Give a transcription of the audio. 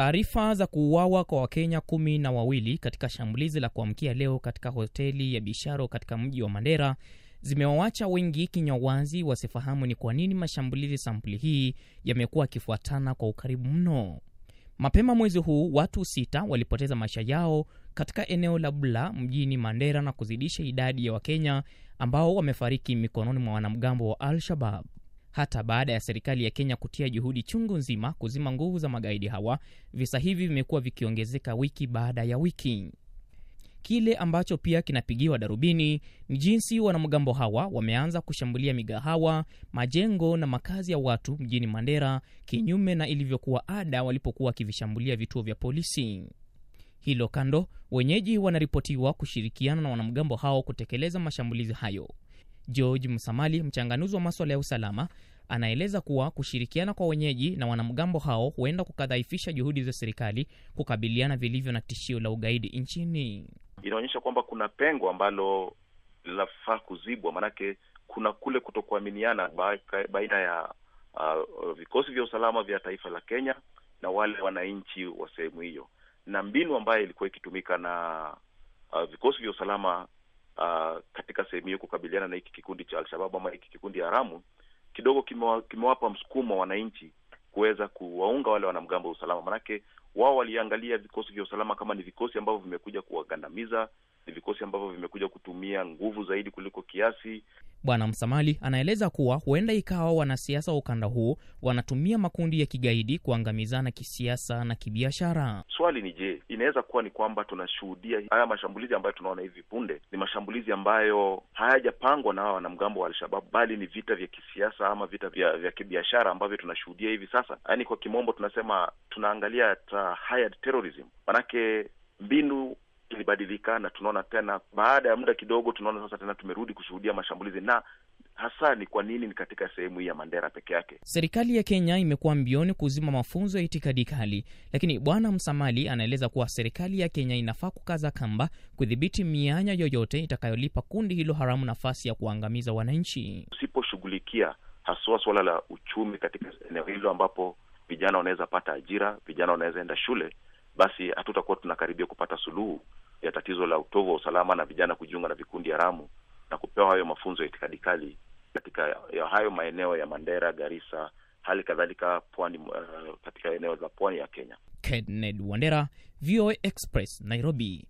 Taarifa za kuuawa kwa Wakenya kumi na wawili katika shambulizi la kuamkia leo katika hoteli ya Bisharo katika mji wa Mandera zimewawacha wengi kinywa wazi wasifahamu ni kwa nini mashambulizi sampuli hii yamekuwa yakifuatana kwa ukaribu mno. Mapema mwezi huu watu sita walipoteza maisha yao katika eneo la Bula mjini Mandera na kuzidisha idadi ya Wakenya ambao wamefariki mikononi mwa wanamgambo wa Al-Shabab. Hata baada ya serikali ya Kenya kutia juhudi chungu nzima kuzima nguvu za magaidi hawa, visa hivi vimekuwa vikiongezeka wiki baada ya wiki. Kile ambacho pia kinapigiwa darubini ni jinsi wanamgambo hawa wameanza kushambulia migahawa, majengo na makazi ya watu mjini Mandera, kinyume na ilivyokuwa ada walipokuwa wakivishambulia vituo vya polisi. Hilo kando, wenyeji wanaripotiwa kushirikiana na wanamgambo hao kutekeleza mashambulizi hayo. George Msamali, mchanganuzi wa maswala ya usalama, anaeleza kuwa kushirikiana kwa wenyeji na wanamgambo hao huenda kukadhaifisha juhudi za serikali kukabiliana vilivyo na tishio la ugaidi nchini. Inaonyesha kwamba kuna pengo ambalo linafaa kuzibwa, maanake kuna kule kutokuaminiana baina ya uh, vikosi vya usalama vya taifa la Kenya na wale wananchi wa sehemu hiyo, na mbinu ambayo ilikuwa ikitumika na uh, vikosi vya usalama uh, katika sehemu hiyo kukabiliana na hiki kikundi cha Alshababu ama hiki kikundi haramu kidogo kimewa, kimewapa msukumo wananchi kuweza kuwaunga wale wanamgambo wa usalama, manake wao waliangalia vikosi vya usalama kama ni vikosi ambavyo vimekuja kuwagandamiza, ni vikosi ambavyo vimekuja kutumia nguvu zaidi kuliko kiasi. Bwana Msamali anaeleza kuwa huenda ikawa wanasiasa wa ukanda huu wanatumia makundi ya kigaidi kuangamizana kisiasa na kibiashara. Swali ni je, inaweza kuwa ni kwamba tunashuhudia haya mashambulizi ambayo tunaona hivi punde ni mashambulizi ambayo hayajapangwa na wanamgambo wa alshababu bali ni vita vya kisiasa ama vita vya, vya kibiashara ambavyo tunashuhudia hivi sasa. Yaani kwa kimombo tunasema tunaangalia hired terrorism, manake mbinu ilibadilika na tunaona tena baada ya muda kidogo, tunaona sasa tena tumerudi kushuhudia mashambulizi, na hasa ni kwa nini? Ni katika sehemu hii ya Mandera peke yake. Serikali ya Kenya imekuwa mbioni kuzima mafunzo ya itikadi kali, lakini Bwana Msamali anaeleza kuwa serikali ya Kenya inafaa kukaza kamba kudhibiti mianya yoyote itakayolipa kundi hilo haramu nafasi ya kuangamiza wananchi. Usiposhughulikia haswa suala la uchumi katika eneo hilo ambapo vijana wanaweza pata ajira, vijana wanaweza enda shule basi hatutakuwa tunakaribia kupata suluhu ya tatizo la utovu wa usalama na vijana kujiunga na vikundi haramu na kupewa hayo mafunzo ya itikadi kali katika ya hayo maeneo ya Mandera, Garissa, hali kadhalika pwani, uh, katika eneo la pwani ya Kenya. Kenneth Wandera, VOA Express, Nairobi.